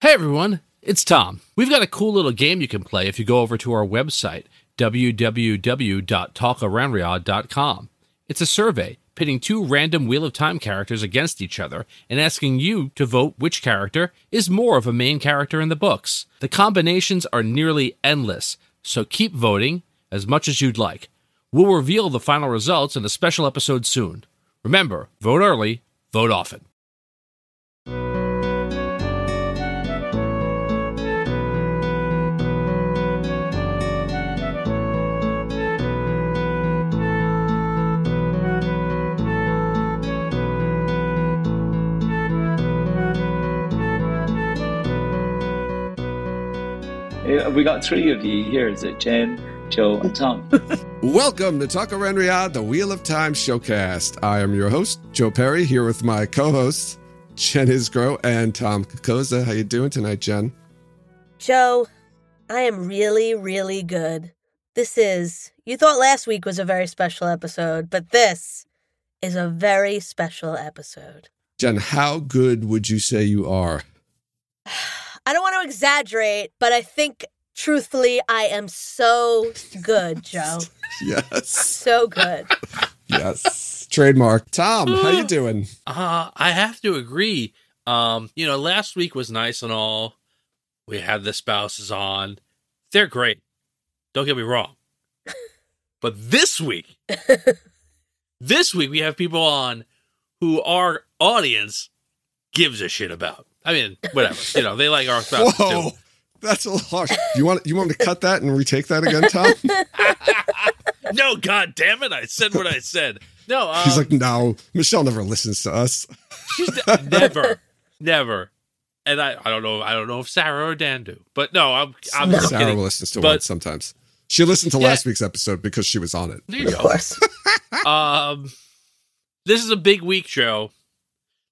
Hey everyone, it's Tom. We've got a cool little game you can play if you go over to our website, www.talkaranrhiod.com. It's a survey pitting two random Wheel of Time characters against each other and asking you to vote which character is more of a main character in the books. The combinations are nearly endless, so keep voting as much as you'd like. We'll reveal the final results in a special episode soon. Remember, vote early, vote often. We got three of you here. Is it Jen, Joe, and Tom? Welcome to Talk Aran'rhiod, the Wheel of Time showcast. I am your host, Joe Perry, here with my co-hosts, Jen Isgro and Tom Kokoza. How you doing tonight, Jen? Joe, I am really, really good. This is, you thought last week was a very special episode, but this is a very special episode. Jen, how good would you say you are? I don't want to exaggerate, but I think truthfully, I am so good, Joe. Yes. So good. Yes. Trademark. Tom, how you doing? Uh, I have to agree. Um, you know, last week was nice and all. We had the spouses on. They're great. Don't get me wrong. But this week, this week we have people on who our audience gives a shit about. I mean, whatever. You know, they like our spouses Whoa. too. That's a little harsh. You want you want me to cut that and retake that again, Tom? No, god damn it! I said what I said. No, um, He's like, no, Michelle never listens to us. She's ne- never, never. And I, I don't know, I don't know if Sarah or Dan do, but no, I'm, I'm just Sarah kidding. listens to But- one sometimes. She listened to Yeah. last week's episode because she was on it. There you Of go. course. Um, this is a big week, Joe.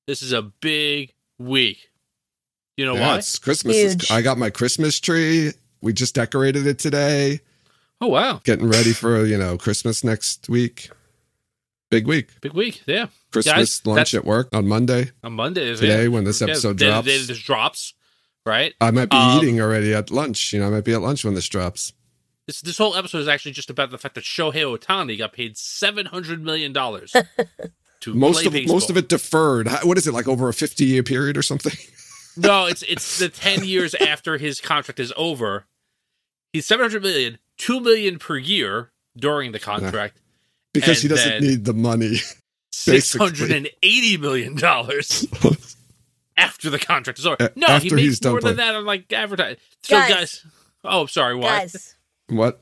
This is a big week. You know yeah, why? it's Christmas. is- Huge. I got my Christmas tree. We just decorated it today. Oh wow, Getting ready for you know Christmas next week. Big week. big week. Yeah, Christmas Guys, lunch at work on Monday. on Monday is Today yeah. when this episode day- drops. day this drops, right? I might be Um, eating already at lunch. You know, I might be at lunch when this drops. This this whole episode is actually just about the fact that Shohei Ohtani got paid seven hundred million dollars to Most play of baseball. most of it deferred. What is it like over a fifty year period or something? No, it's it's the ten years after his contract is over. He's seven hundred million, two million per year during the contract, Because he doesn't need the money. six hundred and eighty million dollars after the contract is over. No, he after he's makes done more than playing. that on like advertising. So Guys. guys, oh sorry, what? Guys, what?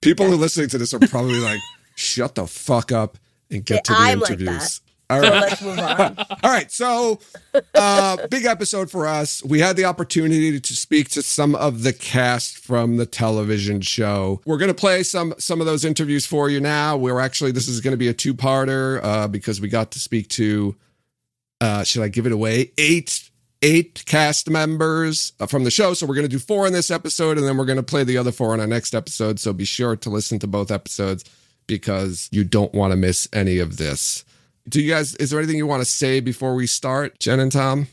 People who are listening to this are probably like, "Shut the fuck up and get Yeah, to the I'm like interviews." that. All so let's move on. All right, so uh, big episode for us. We had the opportunity to speak to some of the cast from the television show. We're going to play some some of those interviews for you now. We're actually this is going to be a two parter uh, because we got to speak to. Uh, should I give it away? Eight eight cast members uh, from the show. So we're going to do four in this episode, and then we're going to play the other four in our next episode. So be sure to listen to both episodes because you don't want to miss any of this. Do you guys, is there anything you want to say before we start, Jen and Tom?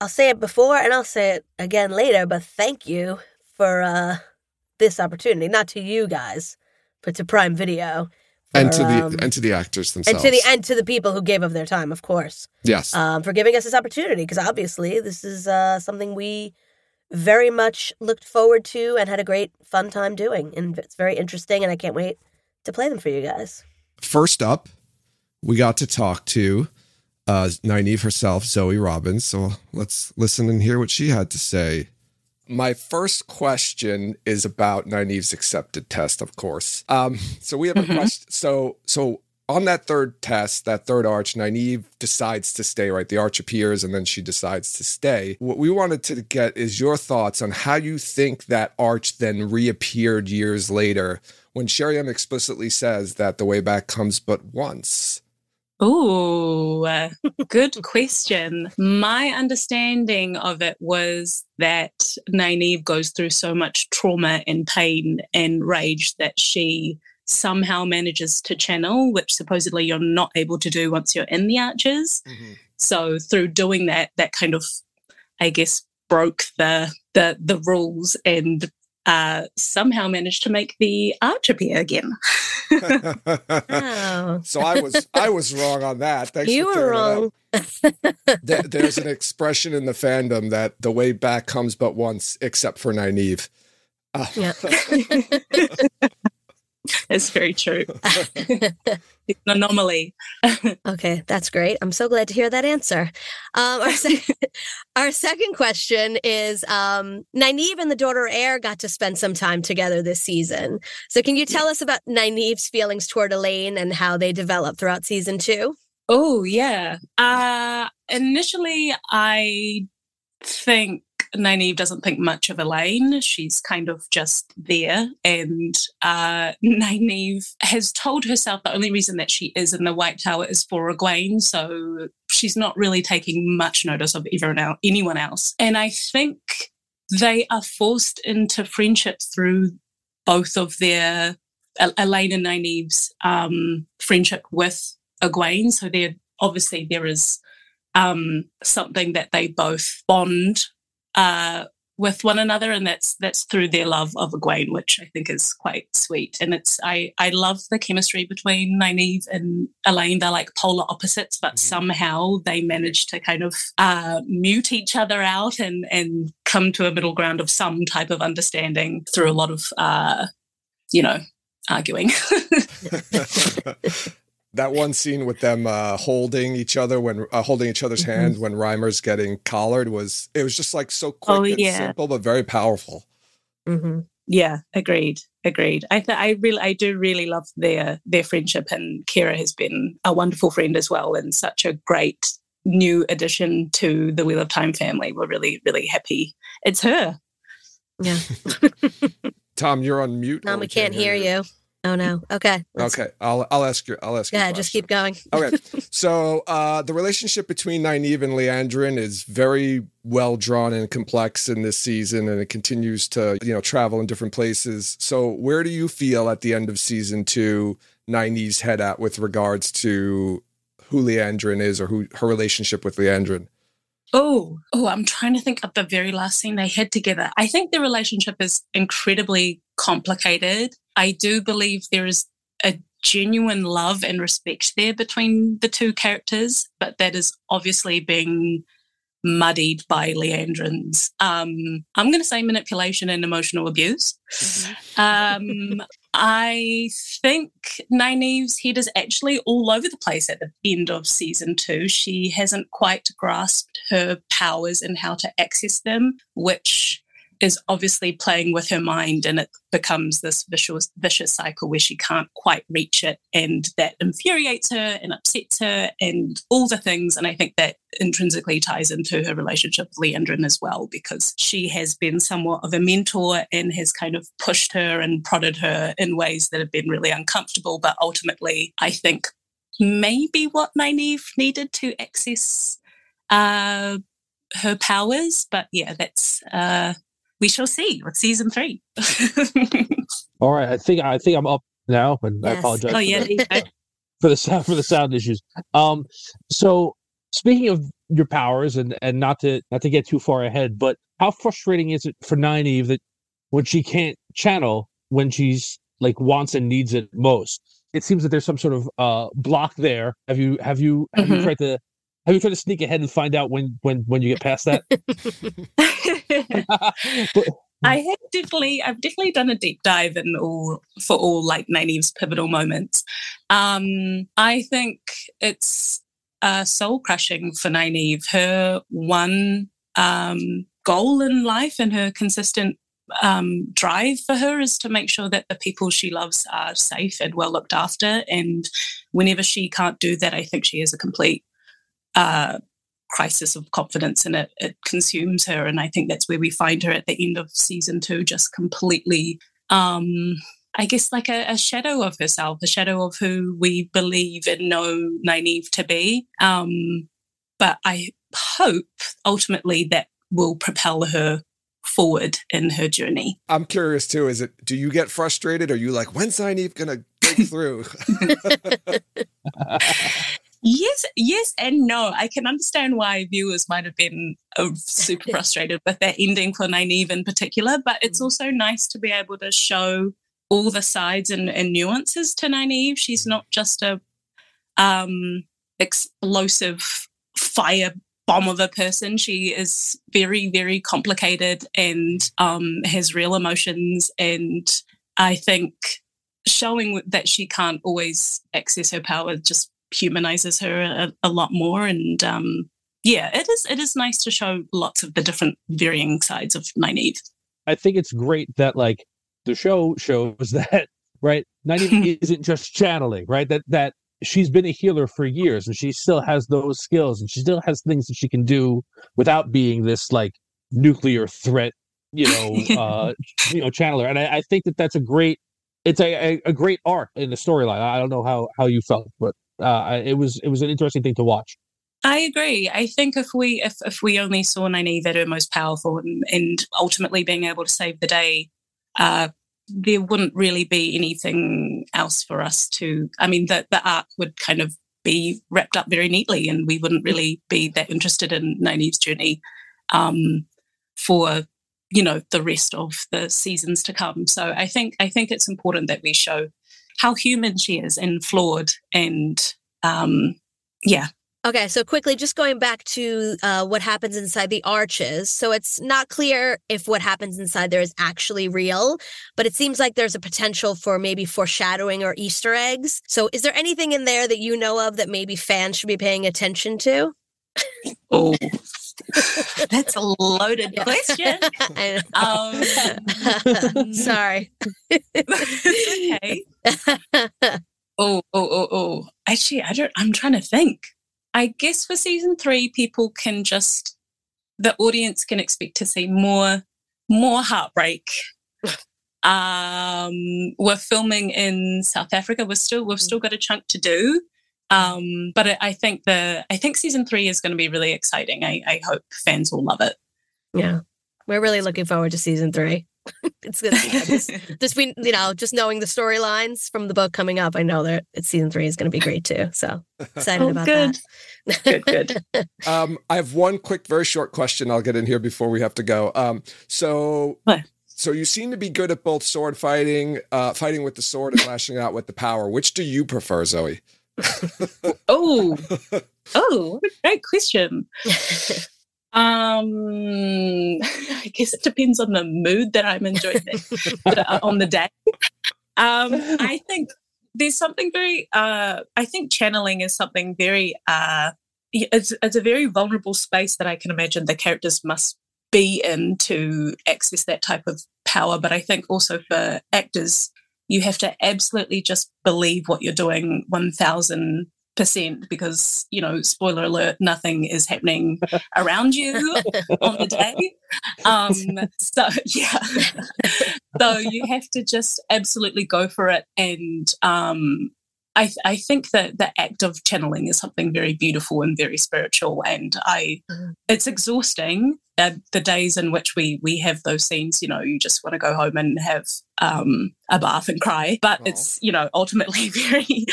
I'll say it before and I'll say it again later, but thank you for uh, this opportunity. Not to you guys, but to Prime Video. And to the um, and to the actors themselves, and to the and to the people who gave of their time, of course, yes. um, for giving us this opportunity. Because obviously, this is uh, something we very much looked forward to and had a great fun time doing, and it's very interesting. And I can't wait to play them for you guys. First up, we got to talk to uh Nynaeve herself, Zoe Robins. So let's listen and hear what she had to say. My first question is about Nynaeve's accepted test, of course. Um, so we have a question. So so on that third test, that third arch, Nynaeve decides to stay, right? The arch appears and then she decides to stay. What we wanted to get is your thoughts on how you think that arch then reappeared years later when Sheriam explicitly says that the way back comes but once. Uh, good question. My understanding of it was that Nynaeve goes through so much trauma and pain and rage that she somehow manages to channel, which supposedly you're not able to do once you're in the arches. So through doing that, that kind of, I guess, broke the the the rules and uh, somehow managed to make the arch appear again. Oh. so I was I was wrong on that. Thanks you for were wrong. There- There's an expression in the fandom that the way back comes but once, except for Nynaeve. Uh, Yeah. it's very true. it's an anomaly. Okay, that's great. I'm so glad to hear that answer. Um, our, sec- our second question is um, Nynaeve and the daughter Heir got to spend some time together this season. So, can you tell us about Nynaeve's feelings toward Elayne and how they developed throughout season two? Oh yeah. Uh initially I think Nynaeve doesn't think much of Elayne. She's kind of just there. And uh Nynaeve has told herself the only reason that she is in the White Tower is for Egwene. So she's not really taking much notice of everyone else, anyone else. And I think they are forced into friendship through both of their Elayne and Nynaeve's um, friendship with Egwene. So there, obviously, there is um, something that they both bond uh, with one another, and that's that's through their love of Egwene, which I think is quite sweet. And it's I I love the chemistry between Nynaeve and Elayne. They're like polar opposites, but somehow they manage to kind of uh, mute each other out and and come to a middle ground of some type of understanding through a lot of uh, you know arguing. that one scene with them uh, holding each other when uh, holding each other's Mhm. hands when Reimer's getting collared was it was just like so quick Oh, and yeah. simple but very powerful. Mm-hmm. Yeah, agreed, agreed. I th- I really, I do really love their their friendship, and Ceara has been a wonderful friend as well, and such a great new addition to the Wheel of Time family. We're really, really happy. It's her. Yeah. Tom, you're on mute. Tom, or we can't hear you. Oh, no. Okay. let's- Okay, I'll I'll ask you. I'll ask you. Yeah, just keep going. Okay, so uh, the relationship between Nynaeve and Liandrin is very well drawn and complex in this season, and it continues to you know travel in different places. So, where do you feel at the end of season two Nynaeve's head at with regards to who Liandrin is or who her relationship with Liandrin? Oh, oh, I'm trying to think of the very last scene they had together. I think the relationship is incredibly complicated. I do believe there is a genuine love and respect there between the two characters, but that is obviously being muddied by Liandrin's um I'm going to say manipulation and emotional abuse. Um I think Nynaeve's head is actually all over the place at the end of season two. She hasn't quite grasped her powers and how to access them, which is obviously playing with her mind, and it becomes this vicious, vicious cycle where she can't quite reach it, and that infuriates her and upsets her, and all the things. And I think that intrinsically ties into her relationship with Liandrin as well, because she has been somewhat of a mentor and has kind of pushed her and prodded her in ways that have been really uncomfortable. But ultimately, I think maybe what Nynaeve needed to access uh, her powers. But yeah, that's uh, we shall see with season three. All right, I think I think I'm up now, and I apologize oh for, yeah, the, there you go. for the sound for the sound issues. Um, so speaking of your powers, and and not to not to get too far ahead, but how frustrating is it for Nynaeve that when she can't channel when she's like wants and needs it most? It seems that there's some sort of uh block there. Have you have you have you Mhm. tried to have you tried to sneak ahead and find out when when when you get past that? I have definitely, I've definitely done a deep dive in all for all like Nynaeve's pivotal moments. Um, I think it's uh, soul crushing for Nynaeve. Her one um, goal in life and her consistent um, drive for her is to make sure that the people she loves are safe and well looked after. And whenever she can't do that, I think she is a complete uh, crisis of confidence and it, it consumes her. And I think that's where we find her at the end of season two, just completely, um, I guess, like a, a shadow of herself, a shadow of who we believe and know Nynaeve to be. Um, but I hope ultimately that will propel her forward in her journey. I'm curious too. Is it? Do you get frustrated? Are you like, when's Nynaeve gonna break through? Yes, yes, and no. I can understand why viewers might have been uh, super frustrated with that ending for Nynaeve in particular, but it's also nice to be able to show all the sides and, and nuances to Nynaeve. She's not just a um, explosive fire bomb of a person. She is very, very complicated and um, has real emotions. And I think showing that she can't always access her power just humanizes her a, a lot more. And um, yeah, it is. It is nice to show lots of the different varying sides of Nynaeve. I think it's great that like the show shows that right. Nynaeve isn't just channeling, right? That that she's been a healer for years and she still has those skills and she still has things that she can do without being this like nuclear threat you know uh you know channeler and I, I think that that's a great it's a, a, a great arc in the storyline i don't know how how you felt but uh it was it was an interesting thing to watch I agree. I think if we if, if we only saw Nynaeve at her most powerful and, and ultimately being able to save the day, uh, there wouldn't really be anything else for us to i mean the, the arc would kind of be wrapped up very neatly and we wouldn't really be that interested in Nynaeve's journey um, for you know the rest of the seasons to come so i think i think it's important that we show how human she is and flawed and um, yeah Okay, so quickly, just going back to uh, what happens inside the arches. So it's not clear if what happens inside there is actually real, but it seems like there's a potential for maybe foreshadowing or Easter eggs. So is there anything in there that you know of that maybe fans should be paying attention to? Oh, that's a loaded question. um, Sorry. okay. Oh, oh, oh, oh. Actually, I don't. I'm trying to think. I guess for season three, people can just the audience can expect to see more more heartbreak. um, we're filming in South Africa. We're still we've still got a chunk to do. Um, but I think the I think season three is going to be really exciting. I, I hope fans will love it. Yeah, we're really looking forward to season three. it's gonna be just, just be you know just knowing the storylines from the book coming up. I know that it's season three is going to be great too. So excited Oh, about good. that. Good, good. Um, I have one quick, very short question. I'll get in here before we have to go. Um, so, What? so you seem to be good at both sword fighting, uh, fighting with the sword, and lashing out with the power. Which do you prefer, Zoe? Oh, oh, great question. Um, I guess it depends on the mood that I'm enjoying it, on the day. Um, I think there's something very. Uh, I think channeling is something very. Uh, it's it's a very vulnerable space that I can imagine the characters must be in to access that type of power. But I think also for actors, you have to absolutely just believe what you're doing one thousand percent because you know spoiler alert nothing is happening around you on the day. Um so yeah. So you have to just absolutely go for it and um I, th- I think that the act of channeling is something very beautiful and very spiritual and i Mhm. it's exhausting uh, the days in which we we have those scenes you know you just want to go home and have um a bath and cry but Aw. it's you know ultimately very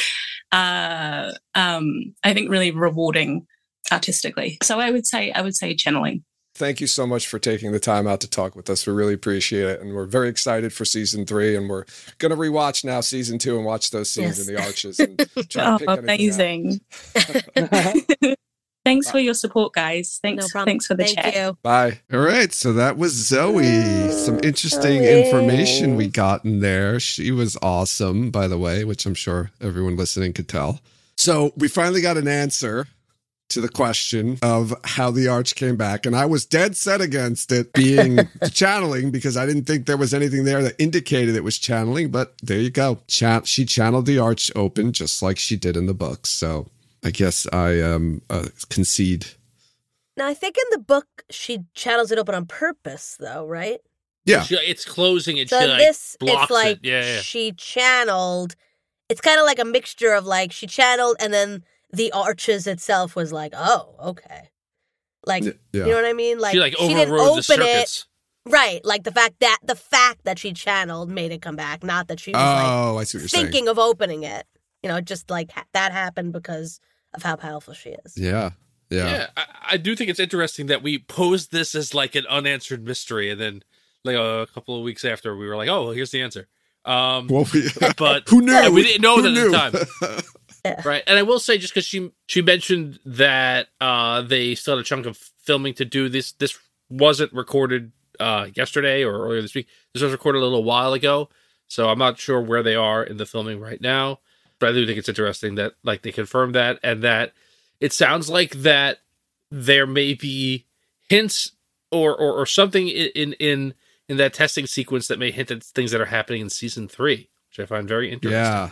uh um i think really rewarding artistically so i would say i would say channeling Thank you so much for taking the time out to talk with us. We really appreciate it, and we're very excited for season three. And we're going to rewatch now season two and watch those scenes Yes. in the arches. And try to oh pick amazing thanks for your support guys thanks No thanks for the Thank chat you. Bye. All right. So that was Zoe. Some interesting information we got in there. She was awesome, by the way, which I'm sure everyone listening could tell. So we finally got an answer to the question of how the arch came back. And I was dead set against it being channeling because I didn't think there was anything there that indicated it was channeling. But there you go. Chan- she channeled the arch open just like she did in the books. So I guess I um, uh, concede. Now I think in the book she channels it open on purpose, though, right? Yeah. She- It's closing and So she in like this, blocks it's like it. Yeah, yeah. she channeled. It's kind of like a mixture of like she channeled, and then the arches itself was like, oh, okay, like Yeah. you know what I mean? Like she like didn't overrode the open it, circuits. right? Like the fact that the fact that she channeled made it come back, not that she was like Oh, I see what you're saying. thinking of opening it. You know, just like ha- that happened because of how powerful she is. Yeah. Yeah. Yeah, I, I do think it's interesting that we posed this as like an unanswered mystery, and then like a couple of weeks after, we were like, "Oh, well, here's the answer." Um, Well, we, but who knew? Yeah, we didn't know Who that knew? at the time. right? And I will say, just because she she mentioned that uh, they still had a chunk of filming to do. This this wasn't recorded uh, yesterday or earlier this week. This was recorded a little while ago, so I'm not sure where they are in the filming right now. But I do think it's interesting that like they confirmed that and that it sounds like that there may be hints or or, or something in, in in in that testing sequence that may hint at things that are happening in season three, which I find very interesting. Yeah.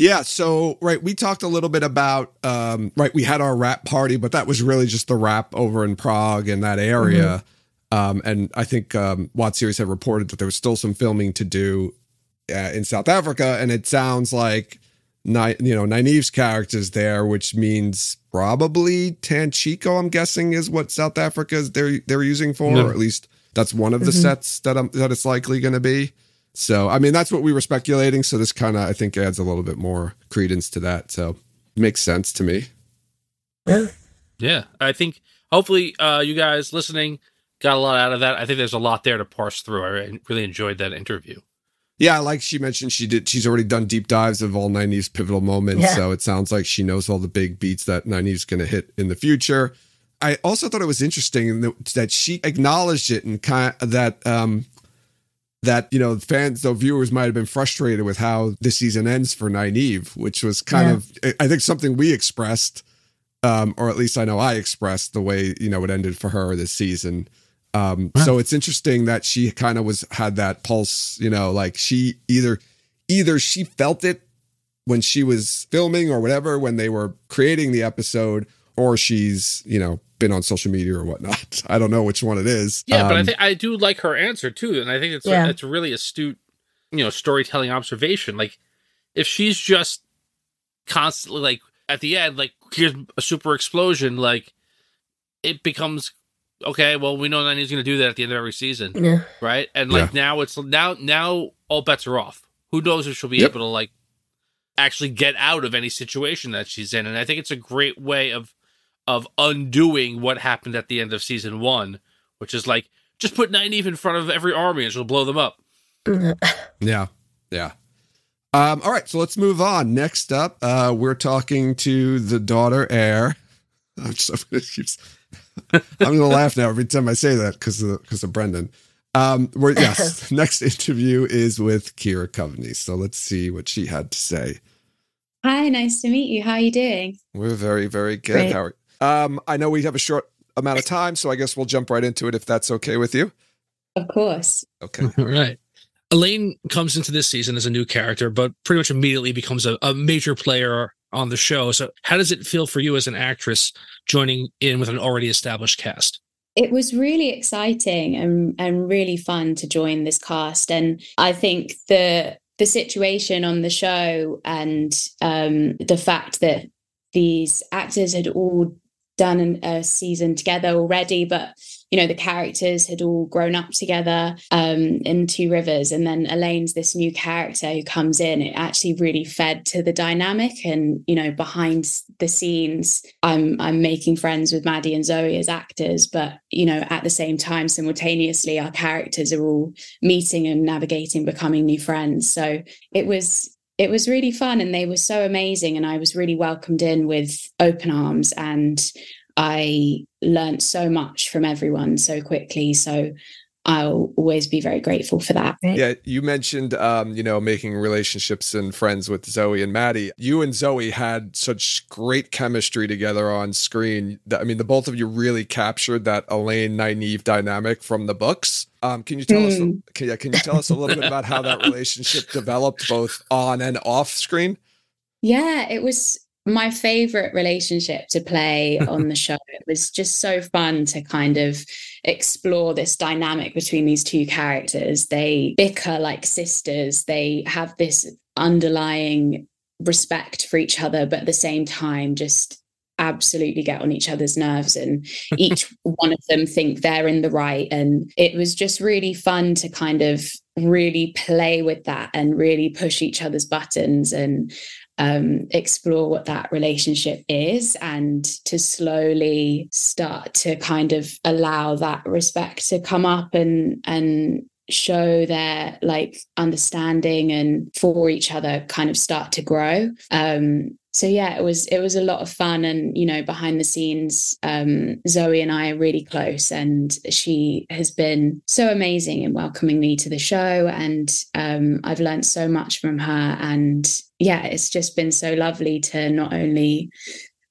Yeah, so right, we talked a little bit about um right, we had our rap party, but that was really just the rap over in Prague and that area. Um and I think um Watt series had reported that there was still some filming to do uh, in South Africa and it sounds like Ni- you know, Nynaeve's character's there, which means probably Tanchico, I'm guessing, is what South Africa is they're they're using for, Yeah. or at least that's one of the Mhm. sets that I'm, that it's likely going to be. So, I mean, that's what we were speculating. So this kind of, I think, adds a little bit more credence to that. So makes sense to me. Yeah, Yeah. I think hopefully uh, you guys listening got a lot out of that. I think there's a lot there to parse through. I really enjoyed that interview. Yeah, like she mentioned, she did. She's already done deep dives of all Nynaeve's pivotal moments. Yeah. So it sounds like she knows all the big beats that Nynaeve's going to hit in the future. I also thought it was interesting that, that she acknowledged it and kind that um that you know fans though viewers might have been frustrated with how this season ends for Nynaeve, which was kind Yeah. of I think something we expressed, um, or at least I know I expressed the way you know it ended for her this season. Um, so it's interesting that she kind of was had that pulse, you know, like she either either she felt it when she was filming or whatever when they were creating the episode, or she's you know been on social media or whatnot. I don't know which one it is. Yeah, but I Um, think I do like her answer too, and I think it's Yeah. it's a really astute, you know, storytelling observation. Like if she's just constantly like at the end, like here's a super explosion, like it becomes okay. Well, we know Nani's going to do that at the end of every season, Yeah. right? And like now it's now now all bets are off. Who knows if she'll be Yep. able to like actually get out of any situation that she's in? And I think it's a great way of of undoing what happened at the end of season one, which is like just put Nynaeve in front of every army and she'll blow them up. Yeah. Yeah. Um, all right, so let's move on. Next up, uh, we're talking to the daughter heir. I'm so I'm gonna laugh now every time I say that because of because of Brendan. Um, we're yes. next interview is with Ceara Coveney. So let's see what she had to say. Hi, nice to meet you. How are you doing? We're very very good. Great. How are um, I know we have a short amount of time, so I guess we'll jump right into it if that's okay with you. Of course. Okay. All right. Elayne comes into this season as a new character, but pretty much immediately becomes a, a major player on the show. So, how does it feel for you as an actress joining in with an already established cast? It was really exciting and, and really fun to join this cast. And I think the the situation on the show and um, the fact that these actors had all done an, a season together already, but you know the characters had all grown up together um, in Two Rivers, and then Elayne's this new character who comes in. It actually really fed to the dynamic, and you know behind the scenes, I'm I'm making friends with Maddie and Zoe as actors, but you know at the same time, simultaneously, our characters are all meeting and navigating, becoming new friends. So it was it was really fun and they were so amazing and i was really welcomed in with open arms and i learned so much from everyone so quickly. So i'll always be very grateful for that Yeah, you mentioned um, you know, making relationships and friends with Zoe and Maddie. You and Zoe had such great chemistry together on screen. I mean, the both of you really captured that Elayne Nynaeve dynamic from the books. Um, can you tell us? Mm. Can, yeah, can you tell us a little bit about how that relationship developed, both on and off screen? Yeah, it was my favorite relationship to play on the show. It was just so fun to kind of explore this dynamic between these two characters. They bicker like sisters, they have this underlying respect for each other, but at the same time, just absolutely get on each other's nerves and each one of them think they're in the right and it was just really fun to kind of really play with that and really push each other's buttons and um, explore what that relationship is and to slowly start to kind of allow that respect to come up and and show their like understanding and for each other kind of start to grow. Um so yeah it was it was a lot of fun and you know behind the scenes um zoe and i are really close and she has been so amazing in welcoming me to the show and um i've learned so much from her and yeah it's just been so lovely to not only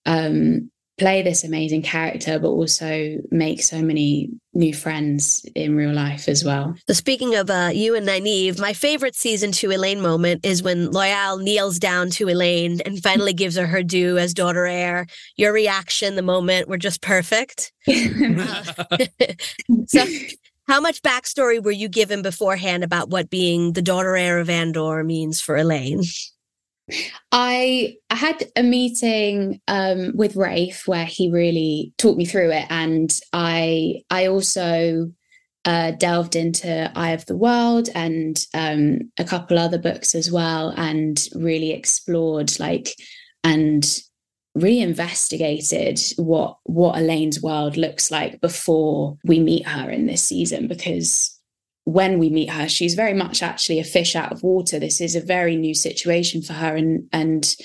um play this amazing character, but also make so many new friends in real life as well. So speaking of uh, you and Nynaeve, my favorite season two Elayne moment is when Loial kneels down to Elayne and finally gives her her due as daughter heir. Your reaction, the moment, were just perfect. uh, so. How much backstory were you given beforehand about what being the daughter heir of Andor means for Elayne? I I had a meeting um, with Rafe where he really talked me through it, and I I also uh, delved into Eye of the World and um, a couple other books as well, and really explored like and really investigated what what Elayne's world looks like before we meet her in this season because when we meet her, she's very much actually a fish out of water. This is a very new situation for her and and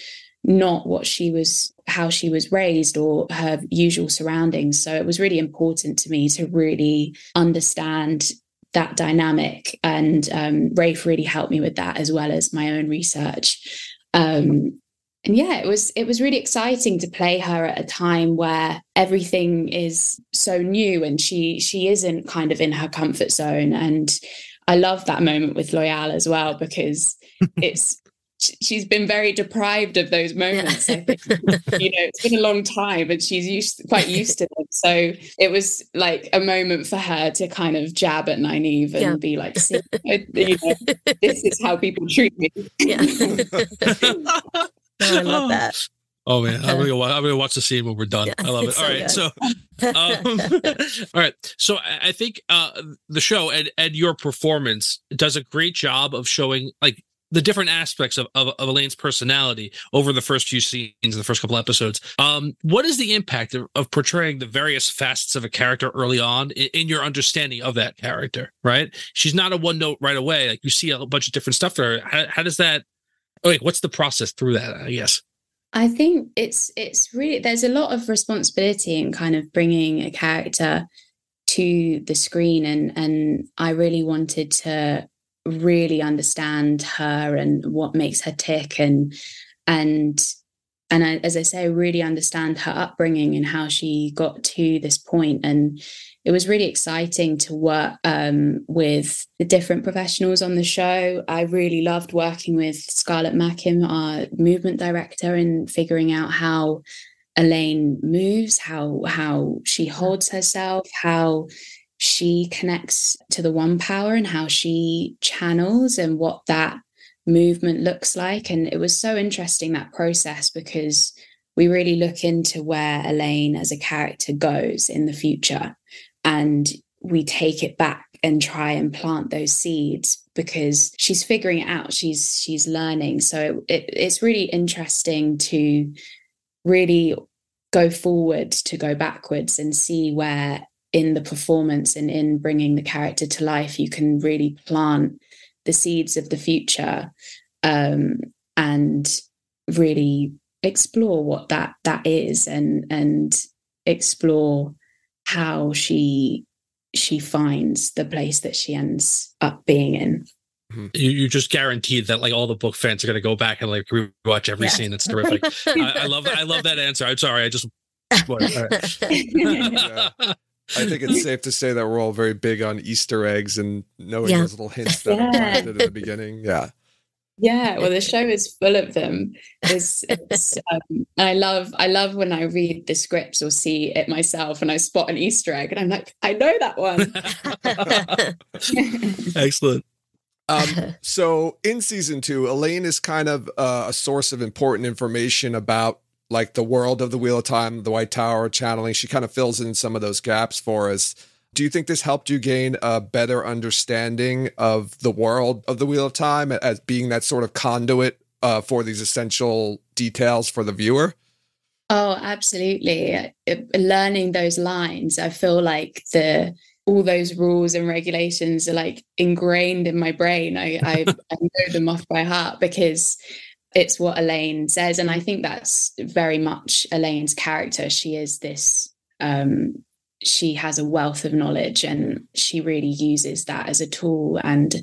not what she was how she was raised or her usual surroundings. So it was really important to me to really understand that dynamic. And um, Rafe really helped me with that as well as my own research. Um, and yeah it was it was really exciting to play her at a time where everything is so new and she she isn't kind of in her comfort zone. And i love that moment with loial as well because it's she's been very deprived of those moments I think. you know it's been a long time and she's used quite used to them. So it was like a moment for her to kind of jab at Nynaeve and yeah. be like you know this is how people treat me. Yeah Oh, I love that. Oh man, I'm gonna go. I'm gonna watch the scene when we're done. Yeah, I love it. All right, so, um, all right, so I think uh, the show and and your performance does a great job of showing like the different aspects of, of, of Elayne's personality over the first few scenes the first couple episodes. Um, what is the impact of, of, portraying the various facets of a character early on in, in, your understanding of that character? Right, she's not a one note right away. Like you see a bunch of different stuff there. How, how does that wait, what's the process through that? I guess. I think it's it's really there's a lot of responsibility in kind of bringing a character to the screen, and and I really wanted to really understand her and what makes her tick, and and and I, as I say, really understand her upbringing and how she got to this point, and it was really exciting to work um, with the different professionals on the show. I really loved working with Scarlett Mackmin, our movement director, and figuring out how Elayne moves, how how she holds herself, how she connects to the one power, and how she channels, and what that movement looks like. And it was so interesting that process because we really look into where Elayne as a character goes in the future and we take it back and try and plant those seeds because she's figuring it out. She's she's learning. So it, it's really interesting to really go forward to go backwards and see where in the performance and in bringing the character to life you can really plant the seeds of the future um, and really explore what that that is and and explore how she she finds the place that she ends up being in. Mm-hmm. You, you just guaranteed that like all the book fans are going to go back and like rewatch every yeah. scene. It's terrific. I, I, love I love that answer. I'm sorry. I just. yeah. I think it's safe to say that we're all very big on Easter eggs and knowing yeah. those little hints that yeah. are planted at the beginning. Yeah. Yeah, well, the show is full of them. It's, it's um, I love I love when I read the scripts or see it myself and I spot an Easter egg and I'm like, I know that one. Excellent. Um, so in season two, Elayne is kind of uh, a source of important information about like the world of the Wheel of Time, the White Tower channeling. She kind of fills in some of those gaps for us. Do you think this helped you gain a better understanding of the world of the Wheel of Time as being that sort of conduit uh, for these essential details for the viewer? Oh, absolutely. Learning those lines, I feel like the all those rules and regulations are like ingrained in my brain. I, I, I know them off by heart because it's what Elayne says. And I think that's very much Elayne's character. She is this, um, she has a wealth of knowledge and she really uses that as a tool and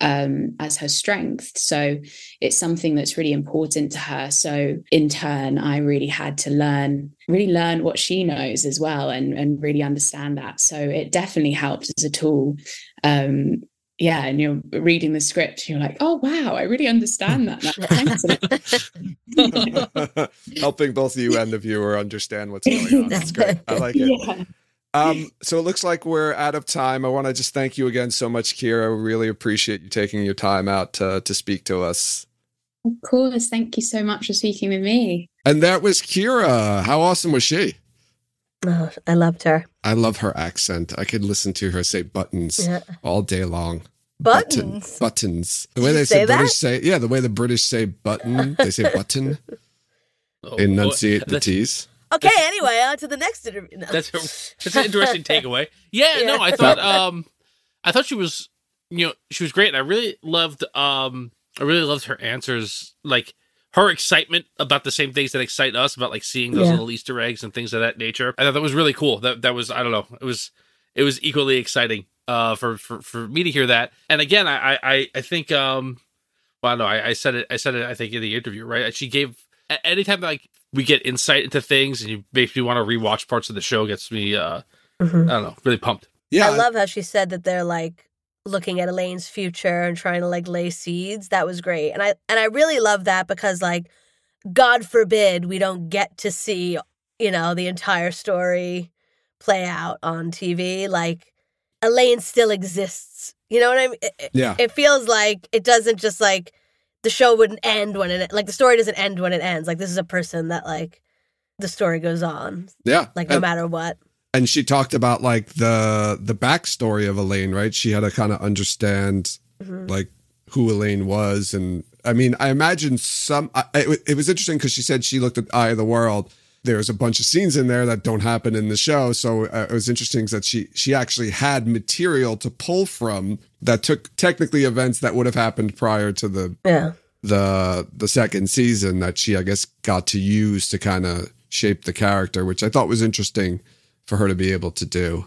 um, as her strength. So it's something that's really important to her. So in turn, I really had to learn, really learn what she knows as well and, and really understand that. So it definitely helped as a tool. Um, yeah, and you're reading the script, you're like, oh wow, I really understand that. Helping both you and the viewer understand what's going on. That's great. I like it. Yeah. Um, so it looks like we're out of time. I want to just thank you again so much, Ceara. We really appreciate you taking your time out to, to speak to us. Of course. Thank you so much for speaking with me. And that was Ceara. How awesome was she? Oh, I loved her. I love her accent. I could listen to her say buttons yeah. all day long. Buttons. Button, buttons. The way they say, say British say yeah, the way the British say button, they say button. Oh, Enunciate the T's. Okay, anyway, on to the next interview. No. That's a, that's an interesting takeaway. Yeah, yeah, no, I thought um I thought she was you know, she was great. I really loved um I really loved her answers like her excitement about the same things that excite us about like seeing those yeah. little Easter eggs and things of that nature. I thought that was really cool. That that was I don't know. It was it was equally exciting uh for for, for me to hear that. And again, I I I think um well no, I, I said it I said it I think in the interview, right? She gave anytime like we get insight into things and you make me want to rewatch parts of the show gets me uh mm-hmm. I don't know, really pumped. Yeah. I love how she said that they're like looking at Elayne's future and trying to like lay seeds. That was great. And I and I really love that because like God forbid we don't get to see, you know, the entire story play out on TV. Like Elayne still exists. You know what I mean? It, yeah. It feels like it doesn't just like the show wouldn't end when it like the story doesn't end when it ends. Like this is a person that like the story goes on. Yeah. Like no and, matter what. And she talked about like the the backstory of Elayne, right? She had to kind of understand mm-hmm. like who Elayne was, and I mean, I imagine some. I, it, it was interesting because she said she looked at Eye of the World there's a bunch of scenes in there that don't happen in the show. So uh, it was interesting that she she actually had material to pull from that took technically events that would have happened prior to the yeah. the the second season that she I guess got to use to kind of shape the character, which I thought was interesting for her to be able to do.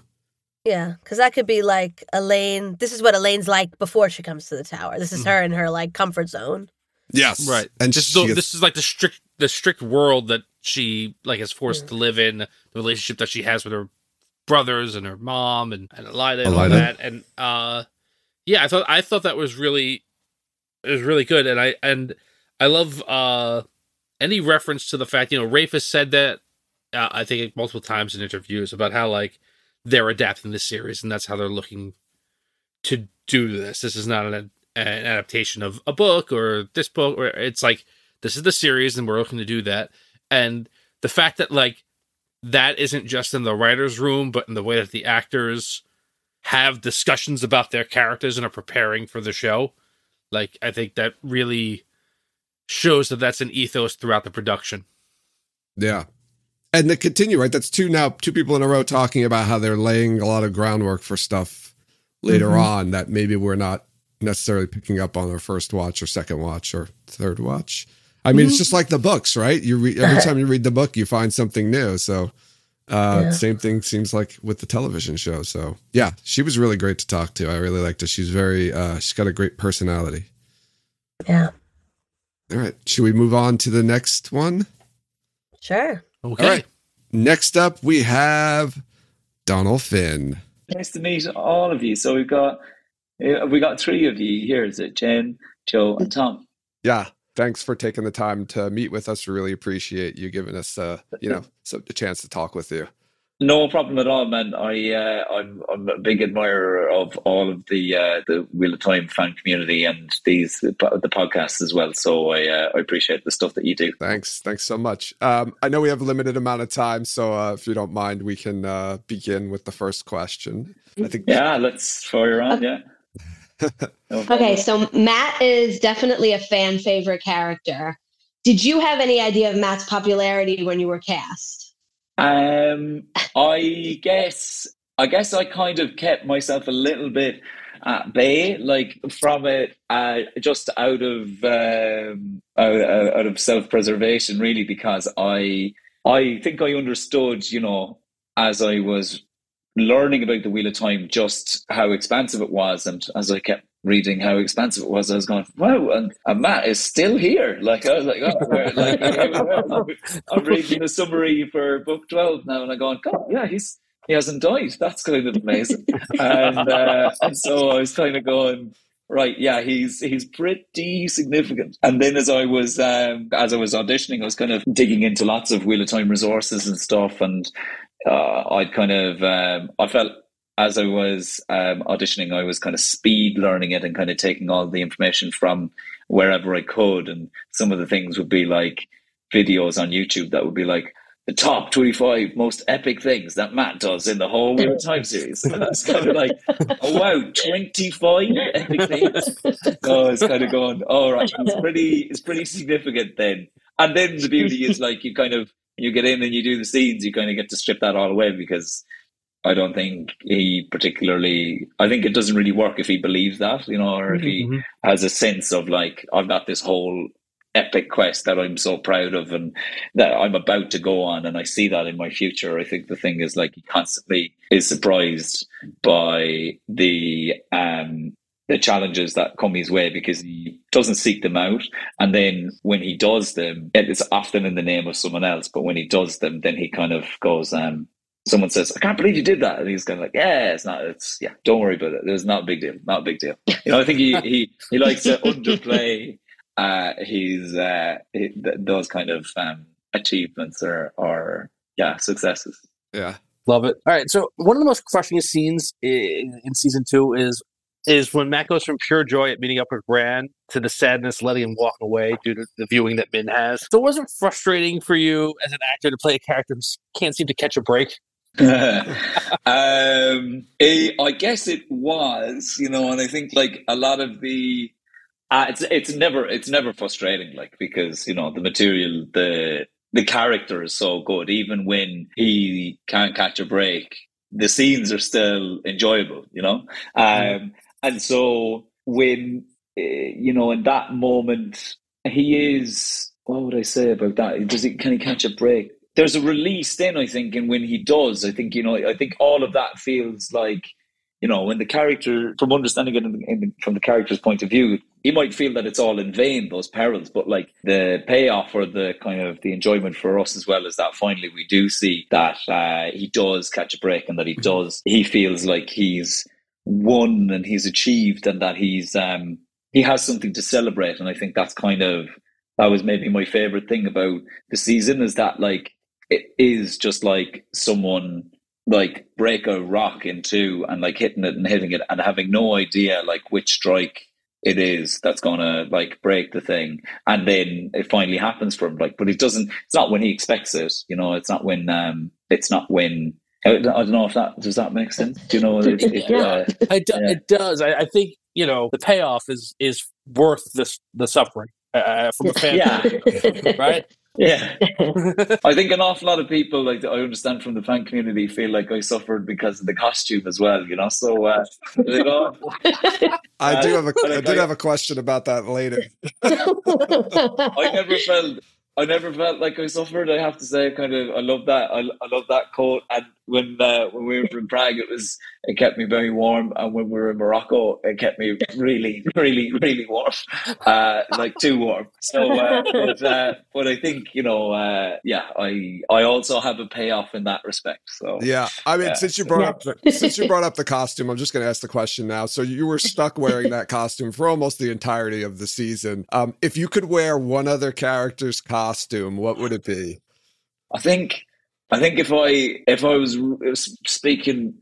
Yeah, because that could be like Elayne. This is what Elayne's like before she comes to the tower. This is mm-hmm. her in her like comfort zone. Yes, right. And this, is, gets- this is like the strict the strict world that she like is forced to live in, the relationship that she has with her brothers and her mom and, and Elaida and all that. And uh yeah, I thought I thought that was really it was really good. And I and I love uh any reference to the fact, you know, Rafe has said that uh, I think multiple times in interviews about how like they're adapting this series and that's how they're looking to do this. This is not an, an adaptation of a book or this book or it's like this is the series and we're looking to do that and the fact that like that isn't just in the writers room but in the way that the actors have discussions about their characters and are preparing for the show like i think that really shows that that's an ethos throughout the production. Yeah. And to continue right that's two now two people in a row talking about how they're laying a lot of groundwork for stuff later mm-hmm. on that maybe we're not necessarily picking up on our first watch or second watch or third watch I mean, mm-hmm. it's just like the books, right? You read every time you read the book, you find something new. So, uh, yeah. same thing seems like with the television show. So, yeah, she was really great to talk to. I really liked her. She's very, uh, she's got a great personality. Yeah. All right. Should we move on to the next one? Sure. Okay. All right. Next up, we have Donal Finn. Nice to meet all of you. So we've got we got three of you here. Is it Jen, Joe, and Tom? Yeah thanks for taking the time to meet with us. We really appreciate you giving us, uh, you know, so, a chance to talk with you. No problem at all, man. I uh, I'm I'm a big admirer of all of the uh, the Wheel of Time fan community and these the podcasts as well. So I uh, I appreciate the stuff that you do. Thanks, thanks so much. Um, I know we have a limited amount of time, so uh, if you don't mind, we can uh, begin with the first question. I think. Yeah, let's fire on. Yeah. okay, so Mat is definitely a fan favorite character. Did you have any idea of Mat's popularity when you were cast? Um, I guess I guess I kind of kept myself a little bit at bay, like from it, uh, just out of um, out, out of self preservation, really, because I I think I understood, you know, as I was learning about the Wheel of Time, just how expansive it was, and as I kept reading how expensive it was, I was going, wow, and, and Mat is still here. Like I was like, oh, like I'm, I'm reading the summary for book twelve now, and I'm going, God, yeah, he's he hasn't died. That's kind of amazing. and, uh, and so I was kind of going, right, yeah, he's he's pretty significant. And then as I was um, as I was auditioning, I was kind of digging into lots of Wheel of Time resources and stuff, and uh, I'd kind of um, I felt as I was um, auditioning, I was kind of speed learning it and kind of taking all the information from wherever I could. And some of the things would be like videos on YouTube that would be like the top 25 most epic things that Mat does in the whole Time series. And that's kind of like, oh wow, 25 epic things. So it's kind of going, all right, it's pretty, it's pretty significant then. And then the beauty is like you kind of you get in and you do the scenes, you kind of get to strip that all away because I don't think he particularly. I think it doesn't really work if he believes that, you know, or if he mm-hmm. has a sense of like I've got this whole epic quest that I'm so proud of and that I'm about to go on, and I see that in my future. I think the thing is like he constantly is surprised by the um the challenges that come his way because he doesn't seek them out. And then when he does them, it's often in the name of someone else. But when he does them, then he kind of goes, um, someone says, I can't believe you did that. And he's kind of like, yeah, it's not, it's, yeah, don't worry about it. It's not a big deal. Not a big deal. You know, I think he, he, he likes to underplay, uh, his, uh, th- those kind of, um, achievements or, or, yeah, successes. Yeah. Love it. All right. So one of the most crushing scenes in, in season two is is when Mat goes from pure joy at meeting up with Rand to the sadness letting him walk away due to the viewing that Min has. So was it frustrating for you as an actor to play a character who can't seem to catch a break? um, it, I guess it was, you know, and I think like a lot of the uh, it's it's never it's never frustrating, like because you know the material the the character is so good, even when he can't catch a break, the scenes are still enjoyable, you know. Um, and so when uh, you know in that moment, he is. What would I say about that? Does he can he catch a break? there's a release then I think, and when he does, I think you know, I think all of that feels like you know, when the character, from understanding it in, in, from the character's point of view, he might feel that it's all in vain, those perils, but like the payoff or the kind of the enjoyment for us as well is that finally we do see that uh, he does catch a break and that he mm-hmm. does, he feels like he's won and he's achieved and that he's, um, he has something to celebrate. And I think that's kind of, that was maybe my favorite thing about the season is that like it is just like someone like break a rock in two and like hitting it and hitting it and having no idea like which strike it is that's gonna like break the thing and then it finally happens for him like but it doesn't it's not when he expects it you know it's not when um it's not when I don't know if that does that make sense. Do you know? It, it, uh, it, do, yeah. it does. I, I, think you know the payoff is is worth this the suffering uh, from a fan, yeah. right? Yeah, I think an awful lot of people, like I understand from the fan community, feel like I suffered because of the costume as well. You know, so uh, you know, I do have a I did have a question about that later. I never felt I never felt like I suffered. I have to say, kind of, I love that. I, I love that quote. And when uh, when we were in Prague, it was it kept me very warm. And when we were in Morocco, it kept me really, really, really warm, uh, like too warm. So, uh, but uh, but I think you know, uh, yeah, I I also have a payoff in that respect. So yeah, I mean, since you brought up the, since you brought up the costume, I'm just going to ask the question now. So you were stuck wearing that costume for almost the entirety of the season. Um, if you could wear one other character's costume, what would it be? I think I think if I if I was speaking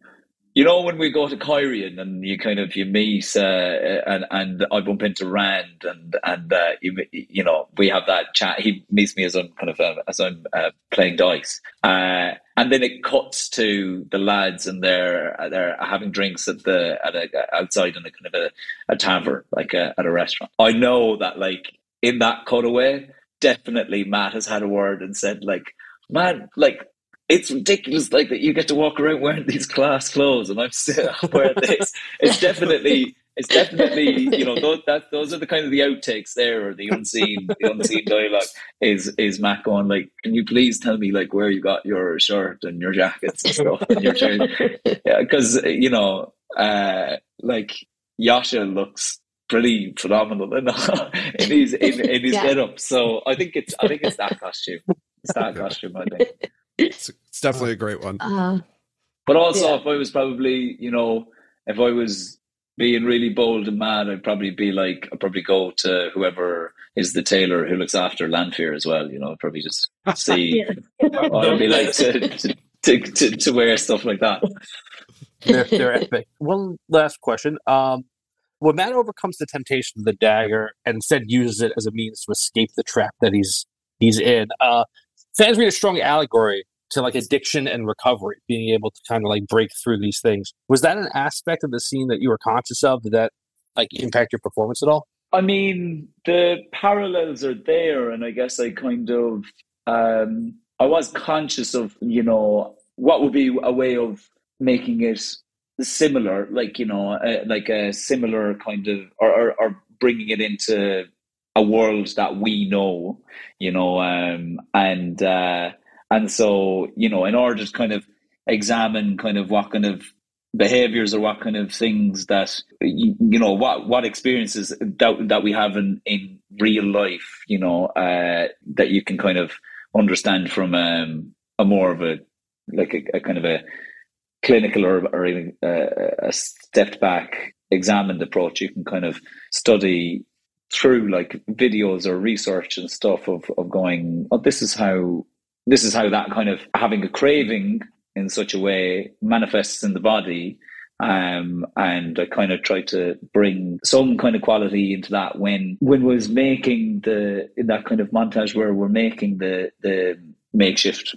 you know when we go to Cairhien and you kind of you meet uh, and and I bump into Rand and and uh, you you know we have that chat. He meets me as I'm kind of uh, as I'm uh, playing dice, uh, and then it cuts to the lads and they're they're having drinks at the at a, outside in a kind of a, a tavern like a, at a restaurant. I know that like in that cutaway, definitely Mat has had a word and said like, man, like it's ridiculous like that you get to walk around wearing these class clothes and I'm still wearing this. It's definitely it's definitely you know those that those are the kind of the outtakes there or the unseen the unseen dialogue is is Mat going like can you please tell me like where you got your shirt and your jackets and stuff and your shirt yeah because you know uh like Josha looks pretty phenomenal in, in his in, in his yeah. get up so I think it's I think it's that costume it's that costume I think it's, it's definitely a great one. Uh, but also, yeah. if I was probably, you know, if I was being really bold and mad, I'd probably be like, I'd probably go to whoever is the tailor who looks after Lanfear as well. You know, I'd probably just see what it'd be like to, to, to, to, to wear stuff like that. They're, they're epic. One last question. Um, when Mat overcomes the temptation of the dagger and instead uses it as a means to escape the trap that he's he's in, uh, fans read a strong allegory to like addiction and recovery, being able to kind of like break through these things. Was that an aspect of the scene that you were conscious of? Did that like impact your performance at all? I mean, the parallels are there, and I guess I kind of um, I was conscious of you know what would be a way of making it similar, like you know, uh, like a similar kind of or, or, or bringing it into a world that we know, you know, um, and uh, and so you know, in order to kind of examine kind of what kind of behaviors or what kind of things that you, you know what what experiences that that we have in in real life, you know, uh, that you can kind of understand from um, a more of a like a, a kind of a clinical or, or even a, a stepped back examined approach. You can kind of study through like videos or research and stuff of, of going, oh, this is how this is how that kind of having a craving in such a way manifests in the body. Um, and I kind of tried to bring some kind of quality into that when when was making the in that kind of montage where we're making the the makeshift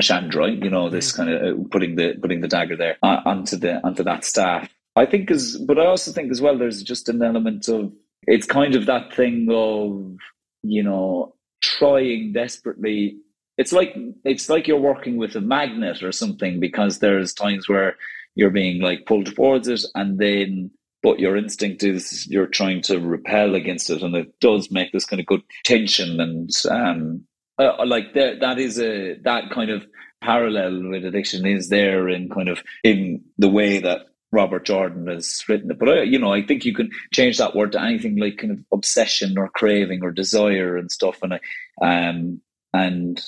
Ashandarei, you know, this mm. kind of uh, putting the putting the dagger there uh, onto the onto that staff. I think is, but I also think as well, there's just an element of it's kind of that thing of you know trying desperately. It's like it's like you're working with a magnet or something because there's times where you're being like pulled towards it and then but your instinct is you're trying to repel against it and it does make this kind of good tension and um uh, like that that is a that kind of parallel with addiction is there in kind of in the way that Robert Jordan has written it. But I, you know, I think you can change that word to anything like kind of obsession or craving or desire and stuff. And I, um, and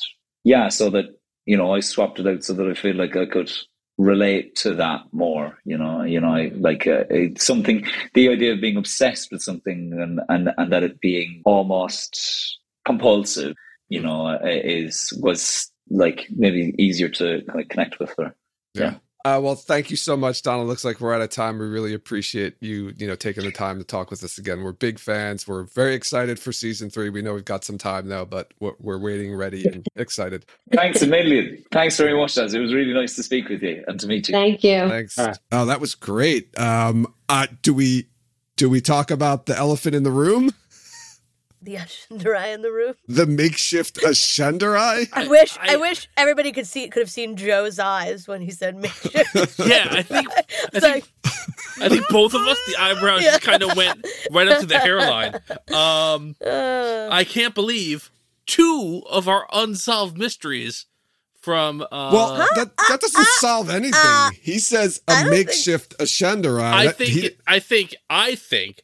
yeah, so that you know, I swapped it out so that I feel like I could relate to that more. You know, you know, I, like uh, something. The idea of being obsessed with something and and and that it being almost compulsive, you know, uh, is was like maybe easier to kind of connect with her. Yeah. yeah. Uh, well, thank you so much, Donal. Looks like we're out of time. We really appreciate you, you know, taking the time to talk with us again. We're big fans. We're very excited for season three. We know we've got some time now, but we're, we're waiting, ready, and excited. Thanks a million. Thanks very much, Daz. It was really nice to speak with you and to meet you. Thank you. Thanks. Right. Oh, that was great. Um, uh, do we do we talk about the elephant in the room? The Ashandarei in the room. The makeshift Ashandarei. I wish I, I, wish everybody could see could have seen Joe's eyes when he said makeshift. yeah, I think I think, like, I think both of us the eyebrows yeah. just kind of went right up to the hairline. Um, uh, I can't believe two of our unsolved mysteries from uh, well that, that doesn't uh, solve anything uh, he says a makeshift think, ashandarei i think he, i think i think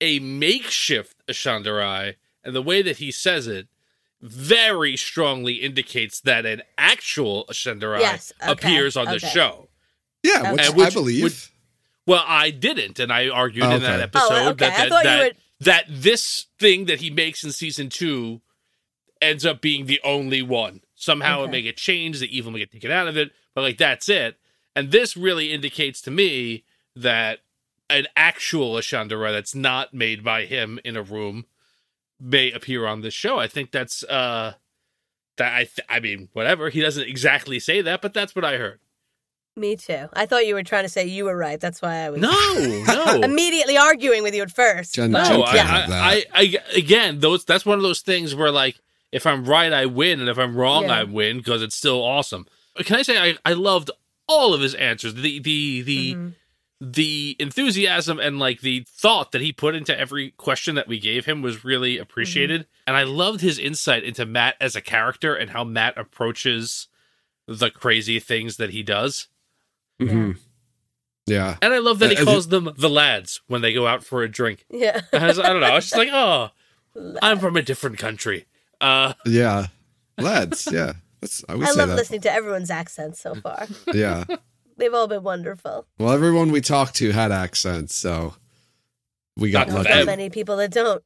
a makeshift Ashandarei, and the way that he says it very strongly indicates that an actual Ashandarei yes, okay, appears on okay. the show. Yeah, which, which I believe. Which, well, I didn't, and I argued okay. in that episode oh, that that, that, would... that this thing that he makes in season two ends up being the only one. Somehow it may get changed, the evil may get taken out of it, but like that's it. And this really indicates to me that an actual Ashandarei that's not made by him in a room may appear on this show. I think that's uh that I th- I mean whatever. He doesn't exactly say that, but that's what I heard. Me too. I thought you were trying to say you were right. That's why I was No, no. immediately arguing with you at first. Jen- but- No, can't yeah. I, I, I, again, those that's one of those things where like if I'm right, I win, and if I'm wrong, Yeah. I win because it's still awesome. Can I say I, I loved all of his answers, the the the Mhm. The enthusiasm and like the thought that he put into every question that we gave him was really appreciated, and I loved his insight into Mat as a character and how Mat approaches the crazy things that he does. Mhm. Yeah. And I love that he Uh, uh, calls them the lads when they go out for a drink. Yeah. I, was- I don't know. I was just like, oh, I'm from a different country. Uh, Yeah. Lads. Yeah. That's, I would I say love that. listening to everyone's accents so far. Yeah. They've all been wonderful. Well, everyone we talked to had accents, so we got Not Not that lucky. many people that don't.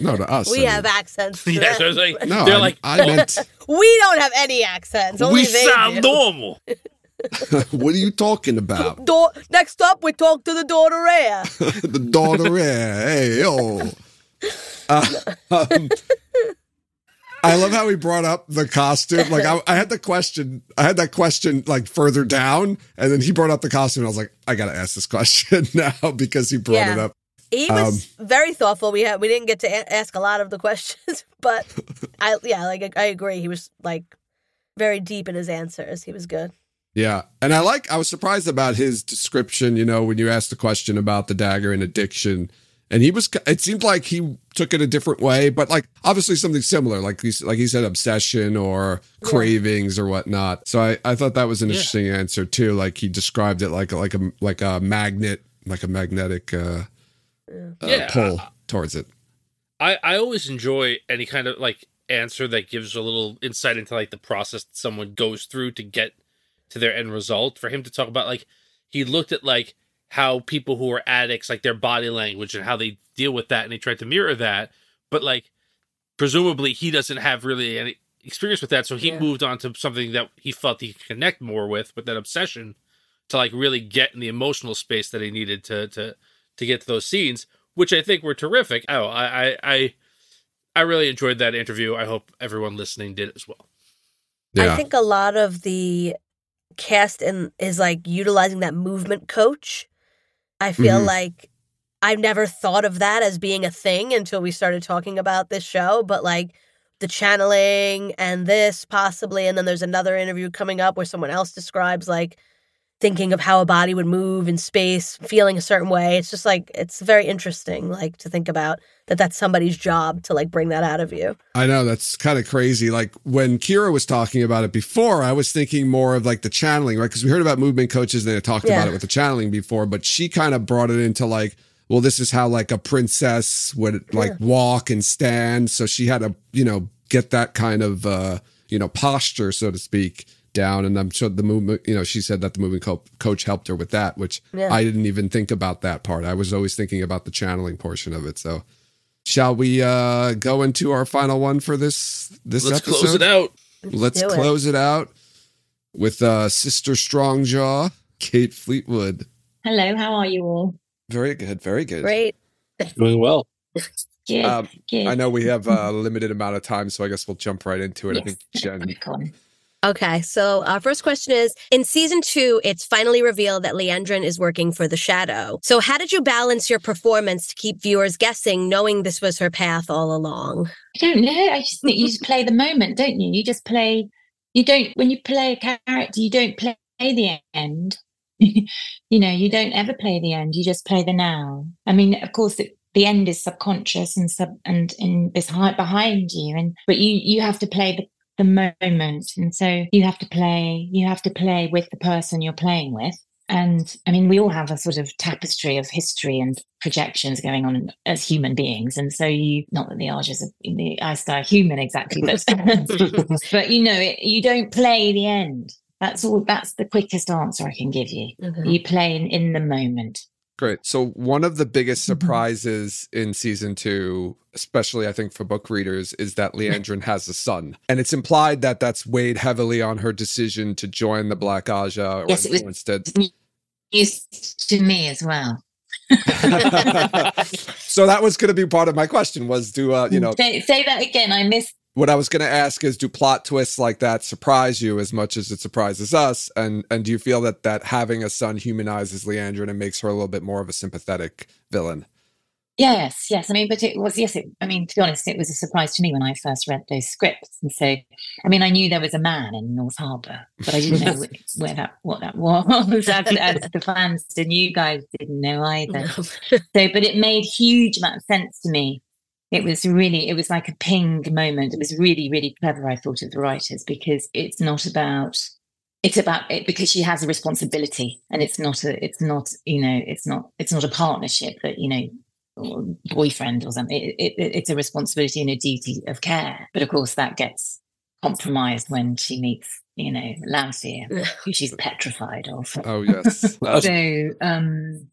No, to us. We I mean. have accents. to yeah, so I them. was like, No, they're I, like, I meant. we don't have any accents. Only we they sound do. normal. what are you talking about? Do- next up, we talk to the daughter Rhea. the daughter. Hey, yo. Uh, um, I love how he brought up the costume. Like I, I had the question, I had that question like further down, and then he brought up the costume. And I was like, I gotta ask this question now because he brought Yeah. it up. He was Um, very thoughtful. We had we didn't get to a- ask a lot of the questions, but I yeah, like I agree. He was like very deep in his answers. He was good. Yeah. And I like, I was surprised about his description, you know, when you asked the question about the dagger and addiction. And he was, it seemed like he took it a different way, but like obviously something similar, like he, like he said, obsession or Yeah. cravings or whatnot. So I, I thought that was an Yeah. interesting answer too. Like he described it like, like a, like a magnet, like a magnetic, uh, uh Yeah. pull towards it. I, I always enjoy any kind of like answer that gives a little insight into like the process that someone goes through to get to their end result. For him to talk about like he looked at like how people who are addicts like their body language and how they deal with that and he tried to mirror that. But like presumably he doesn't have really any experience with that. So he Yeah. moved on to something that he felt he could connect more with, with that obsession to like really get in the emotional space that he needed to to to get to those scenes, which I think were terrific. Oh, I I I, I really enjoyed that interview. I hope everyone listening did as well. Yeah. I think a lot of the cast and is like utilizing that movement coach. I feel Mhm. like I've never thought of that as being a thing until we started talking about this show, but like the channeling and this possibly and then there's another interview coming up where someone else describes like thinking of how a body would move in space, feeling a certain way. It's just like it's very interesting like to think about that that's somebody's job to like bring that out of you. I know that's kind of crazy. Like when Ceara was talking about it before, I was thinking more of like the channeling, right? Because we heard about movement coaches and they talked Yeah. about it with the channeling before, but she kind of brought it into like, well, this is how like a princess would like walk and stand. So she had to, you know, get that kind of, uh, you know, posture, so to speak, down. And I'm sure the movement, you know, she said that the movement co- coach helped her with that, which Yeah. I didn't even think about that part. I was always thinking about the channeling portion of it. So, shall we uh go into our final one for this this Let's episode? close it out. Let's do it. close it out with uh Sister Strongjaw, Kate Fleetwood. Hello, how are you all? Very good, very good. Great. Doing well. Good. Um, good. I know we have a limited amount of time, so I guess we'll jump right into it. I think Jen. Okay, so our first question is In season two, it's finally revealed that Liandrin is working for the Shadow. So, how did you balance your performance to keep viewers guessing, knowing this was her path all along? I don't know. I just think you just play the moment, don't you? You just play. You don't when you play a character, you don't play the end. you know, you don't ever play the end. You just play the now. I mean, of course, it, the end is subconscious and sub and and is behind you, and but you you have to play the the moment, and so you have to play. You have to play with the person you're playing with. And I mean, we all have a sort of tapestry of history and projections going on as human beings. And so you, not that the Argers are the Aistar are human exactly, but, but you know, it, you don't play the end. That's all, that's the quickest answer I can give you. Mm-hmm. You play in, in the moment. Great. So one of the biggest Mm-hmm. surprises in season two, especially I think for book readers, is that Liandrin has a son, and it's implied that that's weighed heavily on her decision to join the Black Ajah or Yes, it was- influenced to me as well. so that was going to be part of my question was do uh, you know say, say that again. I missed. What I was going to ask is do plot twists like that surprise you as much as it surprises us and and do you feel that that having a son humanizes Liandrin and makes her a little bit more of a sympathetic villain? Yes, yes. I mean, but it was yes. It, I mean, to be honest, it was a surprise to me when I first read those scripts. And so, I mean, I knew there was a man in North Harbour, but I didn't know wh- where that what that was. as, as the fans and you guys didn't know either. So, but it made huge amount of sense to me. It was really, it was like a ping moment. It was really, really clever. I thought of the writers because it's not about. It's about it because she has a responsibility, and it's not a. It's not you know. It's not. It's not a partnership that you know or boyfriend or something. It, it, it's a responsibility and a duty of care. But of course, that gets compromised when she meets, you know, Lanfear, who she's petrified of. Oh yes. So, um,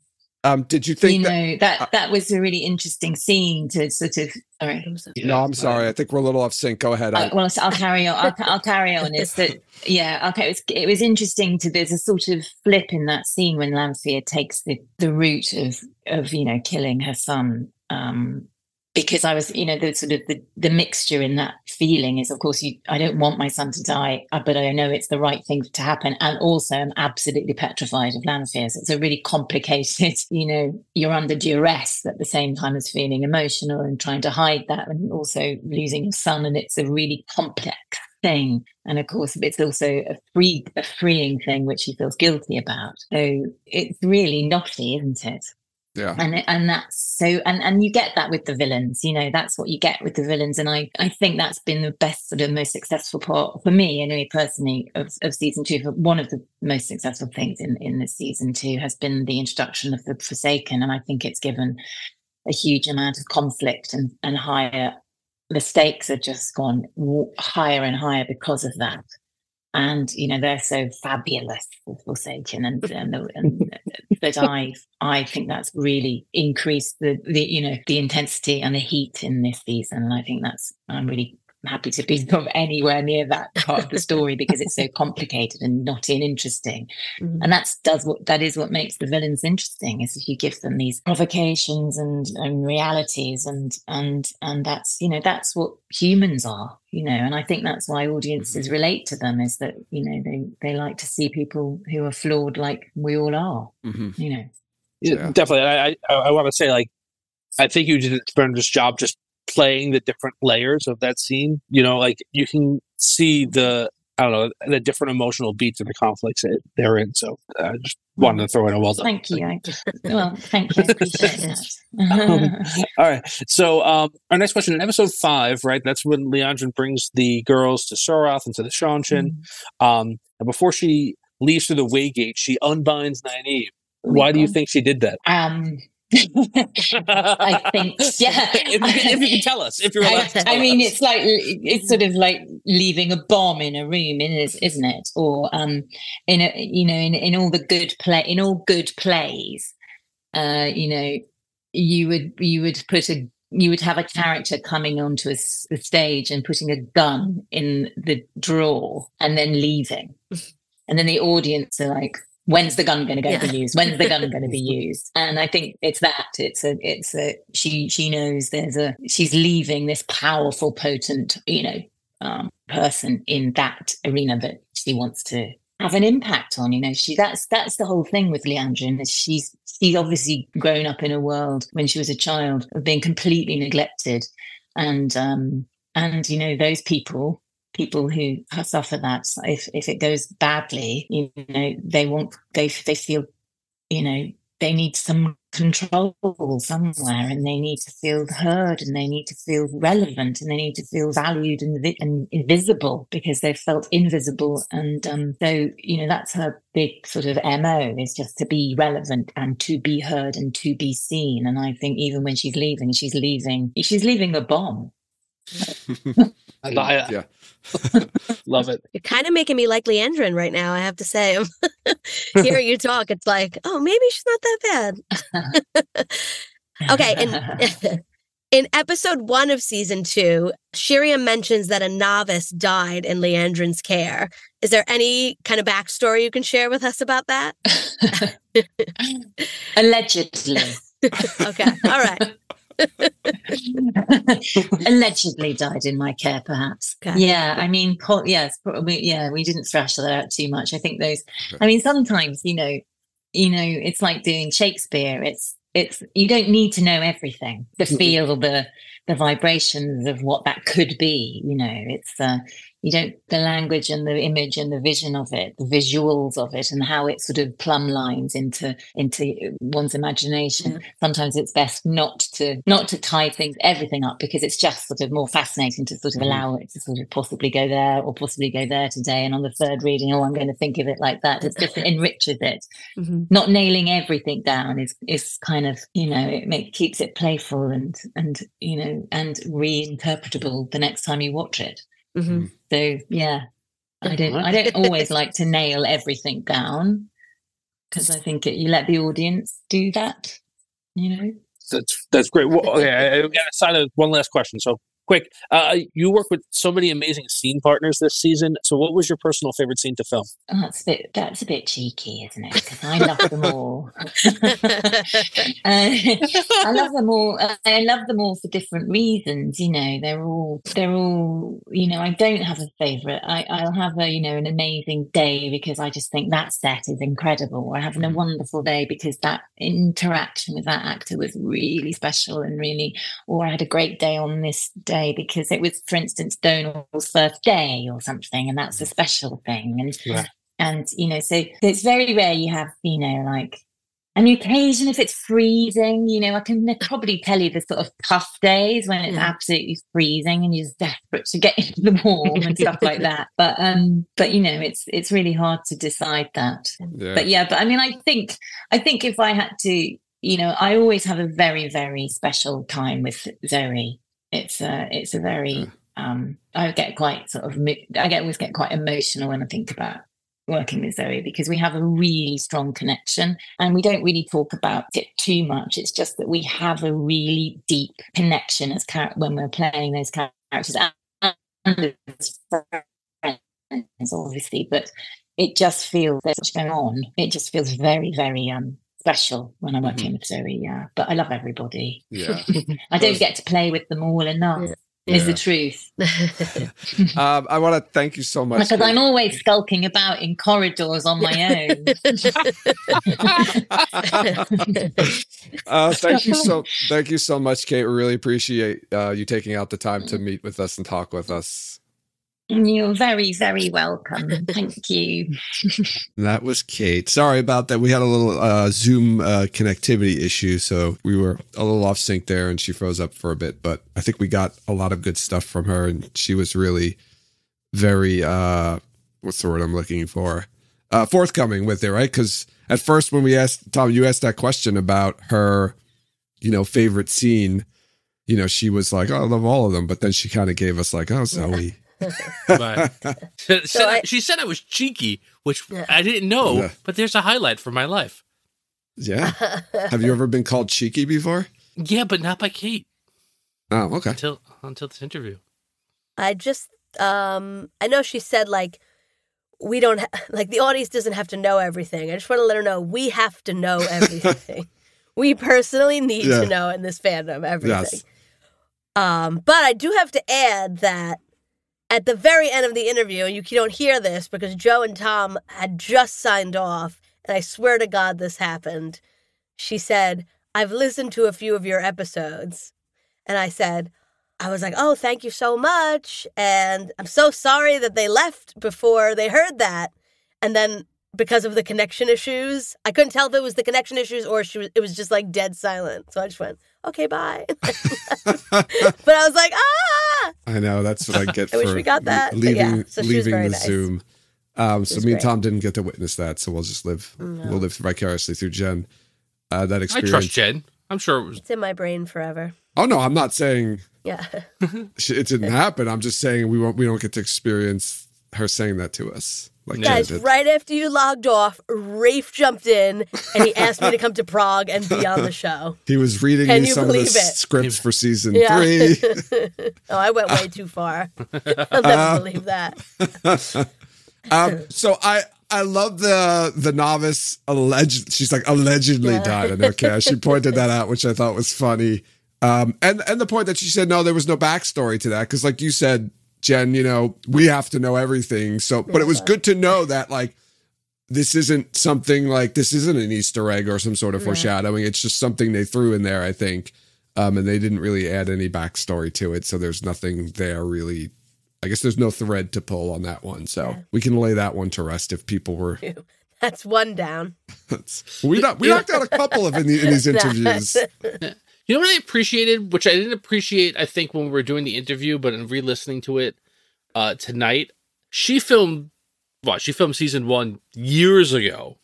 um, did you think you that? know, that that was a really interesting scene to sort of. Sorry. No, I'm sorry. I think we're a little off sync. Go ahead. Uh, well, I'll carry on. I'll, I'll carry on. Is that yeah? Okay, it was it was interesting to there's a sort of flip in that scene when Lanfear takes the the route of of you know killing her son. Um, because I was, you know, the sort of the, the mixture in that feeling is, of course, you. I don't want my son to die, uh, but I know it's the right thing to happen, and also I'm absolutely petrified of. So it's a really complicated, you know, you're under duress at the same time as feeling emotional and trying to hide that, and also losing your son, and it's a really complex thing. And of course, it's also a free, a freeing thing which he feels guilty about. So it's really knotty, isn't it? Yeah. and and that's so and and you get that with the villains you know that's what you get with the villains. And i i think that's been the best sort of most successful part for me anyway personally of, of season two. For one of the most successful things in in this season two has been the introduction of the forsaken. And i think it's given a huge amount of conflict and and higher the stakes have just gone w- higher and higher because of that. And you know they're so fabulous for Forsaken, and, and, and but I I think that's really increased the the you know the intensity and the heat in this season, and I think that's I'm really happy to be sort of anywhere near that part of the story because it's so complicated and not and interesting, Mhm. and that's does what that is what makes the villains interesting is if you give them these provocations and and realities and and and that's you know that's what humans are you know and i think that's why audiences relate to them is that you know they they like to see people who are flawed like we all are Mhm. you know Yeah, Yeah. definitely. I I, I want to say like I think you did a tremendous job just playing the different layers of that scene. You know, like you can see the I don't know the different emotional beats of the conflicts that they're in. So I just wanted to throw in a well done. thank you well thank you that All right. So um, our next question in episode five, right? That's when Liandrin brings the girls to Soroth and to the Seanchan. Um, and before she leaves through the Waygate, she unbinds Nynaeve. Why do you think she did that? um I think, yeah. if, you can, if you can tell us, if you're allowed I, to tell I mean, us. it's like it's sort of like leaving a bomb in a room, is- isn't it? Or um, in a you know, in, in all the good play, in all good plays, uh, you know, you would you would put a you would have a character coming onto a stage and putting a gun in the drawer and then leaving, and then the audience are like. When's the gun going to go Yeah. be used? When's the gun going to be used? And I think it's that. It's a. It's a. She. She knows there's a. She's leaving this powerful, potent, you know, um, person in that arena that she wants to have an impact on. You know, she. That's that's the whole thing with Liandrin. Is she's she's obviously grown up in a world when she was a child of being completely neglected, and um and you know those people people who suffer that if if it goes badly you know they want they they feel you know they need some control somewhere and they need to feel heard and they need to feel relevant and they need to feel valued and, and invisible because they've felt invisible. And um, so you know that's her big sort of mo is just to be relevant and to be heard and to be seen. And i think even when she's leaving she's leaving she's leaving a bomb I- Yeah. love it. You're kind of making me like Liandrin right now, I have to say. Hearing you talk, it's like, oh, maybe she's not that bad. okay, in, in episode one of season two, Sheriam mentions that a novice died in Liandrin's care. Is there any kind of backstory you can share with us about that? Allegedly. okay, all right. Allegedly died in my care, perhaps. Okay. Yeah, I mean, po- yes, probably. Yeah, we didn't thrash that out too much. I think those. I mean, sometimes you know, you know, it's like doing Shakespeare. It's it's you don't need to know everything to feel the the vibrations of what that could be. You know, it's uh, you don't the language and the image and the vision of it, the visuals of it, and how it sort of plumb lines into into one's imagination. Sometimes it's best not to not to tie things everything up because it's just sort of more fascinating to sort of Mhm. allow it to sort of possibly go there or possibly go there today. And on the third reading, oh, I'm going to think of it like that. It just enriches it Mhm. not nailing everything down is is kind of you know it make, keeps it playful and and you know and reinterpretable the next time you watch it Mhm. so yeah i don't i don't always like to nail everything down because i think it, you let the audience do that you know That's that's great. Well, okay, I, I got to sign one last question. So quick, uh, you work with so many amazing scene partners this season. So, what was your personal favorite scene to film? Oh, that's a bit that's a bit cheeky isn't it because i love them all Uh, I love them all. uh, I love them all for different reasons. You know, they're all they're all. You know, I don't have a favorite. I I'll have a you know an amazing day because I just think that set is incredible. Or having a wonderful day because that interaction with that actor was really special and really. Or I had a great day on this day because it was, for instance, Donal's first day or something, and that's a special thing. And Yeah. and you know, so it's very rare you have you know like an occasion, if it's freezing, you know, I can probably tell you the sort of tough days when it's Yeah. absolutely freezing and you're desperate to get into the warm and stuff like that. But um, but you know, it's it's really hard to decide that. Yeah. But yeah, but I mean, I think I think if I had to, you know, I always have a very very special time with Zoe. It's a it's a very um, I get quite sort of I get always get quite emotional when I think about working with Zoe because we have a really strong connection and we don't really talk about it too much. It's just that we have a really deep connection as char- when we're playing those characters and as friends, obviously, but it just feels there's much going on. It just feels very, very um special when I'm working with Zoe. Yeah, but I love everybody. yeah. I don't get to play with them all enough. Is Yeah. the truth Um, I want to thank you so much. because Kate. I'm always skulking about in corridors on my own. uh, thank you so thank you so much, Kate. We really appreciate uh, you taking out the time to meet with us and talk with us. You're very, very welcome. Thank you. That was Kate. Sorry about that. We had a little uh, Zoom uh, connectivity issue, so we were a little off sync there, and she froze up for a bit. But I think we got a lot of good stuff from her, and she was really very uh, what's the word I'm looking for? Uh, forthcoming with it, right? Because at first, when we asked Tom, you asked that question about her, you know, favorite scene. You know, she was like, "Oh, I love all of them," but then she kind of gave us like, "Oh, Zoe." Right. She said, So I- she said I was cheeky, which Yeah. I didn't know, Yeah. but there's a highlight for my life. yeah. Have you ever been called cheeky before? Yeah, but not by Kate Oh, okay. until until this interview. I just um I know she said like we don't ha- like the audience doesn't have to know everything. I just want to let her know we have to know everything. we personally need Yeah. to know in this fandom everything. Yes. Um but I do have to add that at the very end of the interview, and you don't hear this because Joe and Tom had just signed off, and I swear to God this happened. She said, I've listened to a few of your episodes. And I said, I was like, oh, thank you so much. And I'm so sorry that they left before they heard that. And then because of the connection issues, I couldn't tell if it was the connection issues or she was, it was just like dead silent. So I just went, okay, bye. but I was like, ah. I know that's what I get I for wish we got that, leaving yeah, so leaving the nice. Zoom. Um, so was me and. Tom didn't get to witness that, so we'll just live No. we'll live vicariously through Jen. Uh, that I trust Jen. I'm sure it was. It's in my brain forever. Oh no, I'm not saying Yeah. It didn't happen. I'm just saying we won't. We don't get to experience her saying that to us. Like Jen Guys, did. right after you logged off, Rafe jumped in and he asked me to come to Prague and be on the show. He was reading Can me you some of the believe it? scripts for season Yeah. three. oh, I went way too far. I'll never believe that. Um, so I I love the the novice alleged. She's like allegedly Yeah. died in her cast. She pointed that out, which I thought was funny. Um, and and the point that she said no, there was no backstory to that because, like you said, Jen, you know we have to know everything. So, but it was good to know that like this isn't something like this isn't an Easter egg or some sort of foreshadowing. It's just something they threw in there, I think. Um, and they didn't really add any backstory to it, so there's nothing there really. I guess there's no thread to pull on that one, so we can lay that one to rest if people were. That's one down. we knocked, we knocked out a couple of in, the, in these interviews. You know what I appreciated, which I didn't appreciate, I think, when we were doing the interview, but in re-listening to it uh, tonight, she filmed what? She filmed season one years ago,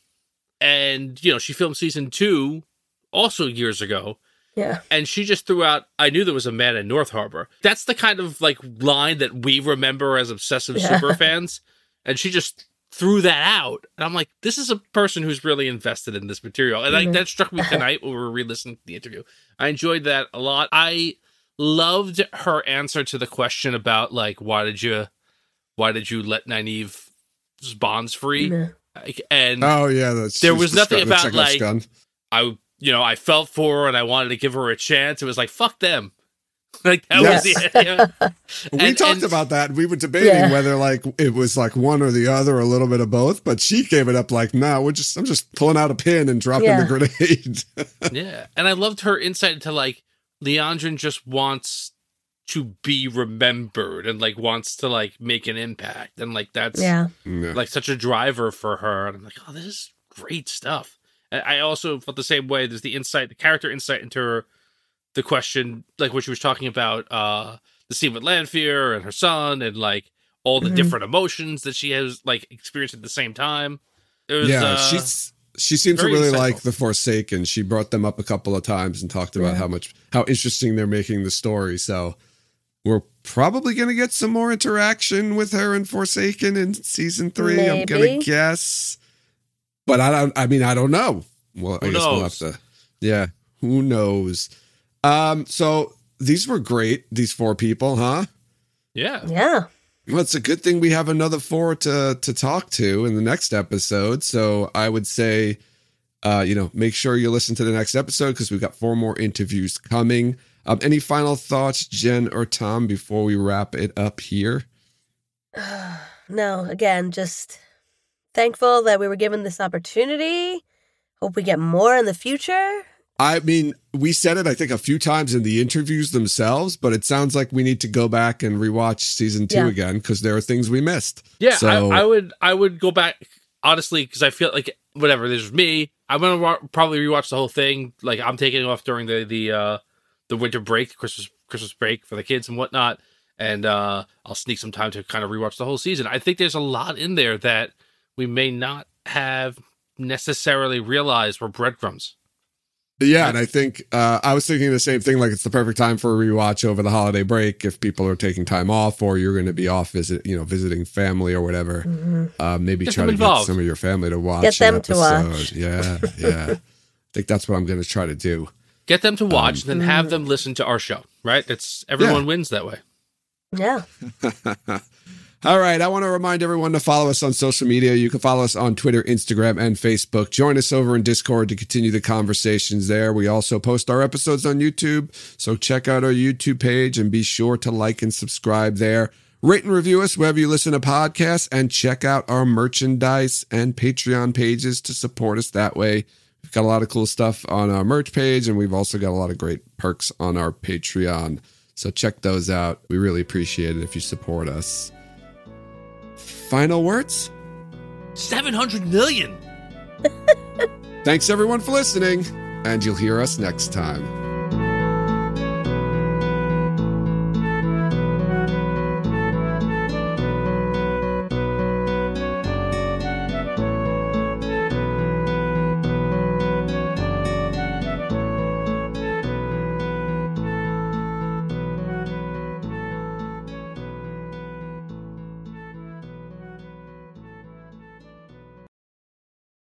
and you know she filmed season two also years ago, Yeah. and she just threw out, "I knew there was a man in North Harbor." That's the kind of like line that we remember as obsessive Yeah. super fans, and she just threw that out, and I'm like, "This is a person who's really invested in this material," and like Mhm. that struck me tonight when we were re-listening to the interview. I enjoyed that a lot. I loved her answer to the question about like why did you why did you let Nynaeve's bonds free? Yeah. Like, and Oh yeah, that's There was the nothing Scud- about, like, gun. I you know I felt for her and I wanted to give her a chance. It was like fuck them. Like that Yes. was the yeah. we and- talked and- about that. We were debating Yeah. whether like it was like one or the other, or a little bit of both. But she gave it up like, no, we're just I'm just pulling out a pin and dropping Yeah. the grenade. yeah, and I loved her insight into like Liandrin just wants to be remembered and like wants to like make an impact and like that's Yeah. Yeah. like such a driver for her. And I'm like, oh, this is great stuff. And I also felt the same way. There's the insight, the character insight into her, the question, like what she was talking about, uh, the scene with Lanfear and her son, and like all the Mhm. different emotions that she has like experienced at the same time. It was, yeah, uh, she's she seems to really insightful. like the Forsaken. She brought them up a couple of times and talked about Yeah. how much how interesting they're making the story. So we're probably gonna get some more interaction with her and Forsaken in season three. I'm gonna guess, but I don't. I mean, I don't know. Well, I Who guess we'll have to. Yeah, who knows? Um, so these were great. These four people, huh? yeah. Yeah. Well, it's a good thing we have another four to to talk to in the next episode. So I would say, uh, you know, make sure you listen to the next episode because we've got four more interviews coming. Um, any final thoughts, Jen or Tom, before we wrap it up here? no, again, just thankful that we were given this opportunity. Hope we get more in the future. I mean, we said it, I think, a few times in the interviews themselves, but it sounds like we need to go back and rewatch season two Yeah. again because there are things we missed. Yeah, So- I, I would I would go back honestly because I feel like whatever. There's me. I'm gonna wa- probably rewatch the whole thing. Like I'm taking off during the the uh the winter break, Christmas Christmas break for the kids and whatnot, and uh I'll sneak some time to kind of rewatch the whole season. I think there's a lot in there that we may not have necessarily realized were breadcrumbs. Yeah, and I think uh, I was thinking the same thing. Like it's the perfect time for a rewatch over the holiday break if people are taking time off or you're going to be off visit, you know, visiting family or whatever. Uh, maybe Get try to involved. get some of your family to watch. Get them to watch. Yeah, yeah. I think that's what I'm going to try to do. Get them to watch, Um, then have them listen to our show. Right? It's everyone wins that way. Yeah. All right. I want to remind everyone to follow us on social media. You can follow us on Twitter, Instagram, and Facebook. Join us over in Discord to continue the conversations there. We also post our episodes on YouTube. So check out our YouTube page and be sure to like and subscribe there. Rate and review us wherever you listen to podcasts and check out our merchandise and Patreon pages to support us that way. We've got a lot of cool stuff on our merch page, and we've also got a lot of great perks on our Patreon. So check those out. We really appreciate it if you support us. Final words? Seven hundred million. Thanks everyone for listening, and you'll hear us next time.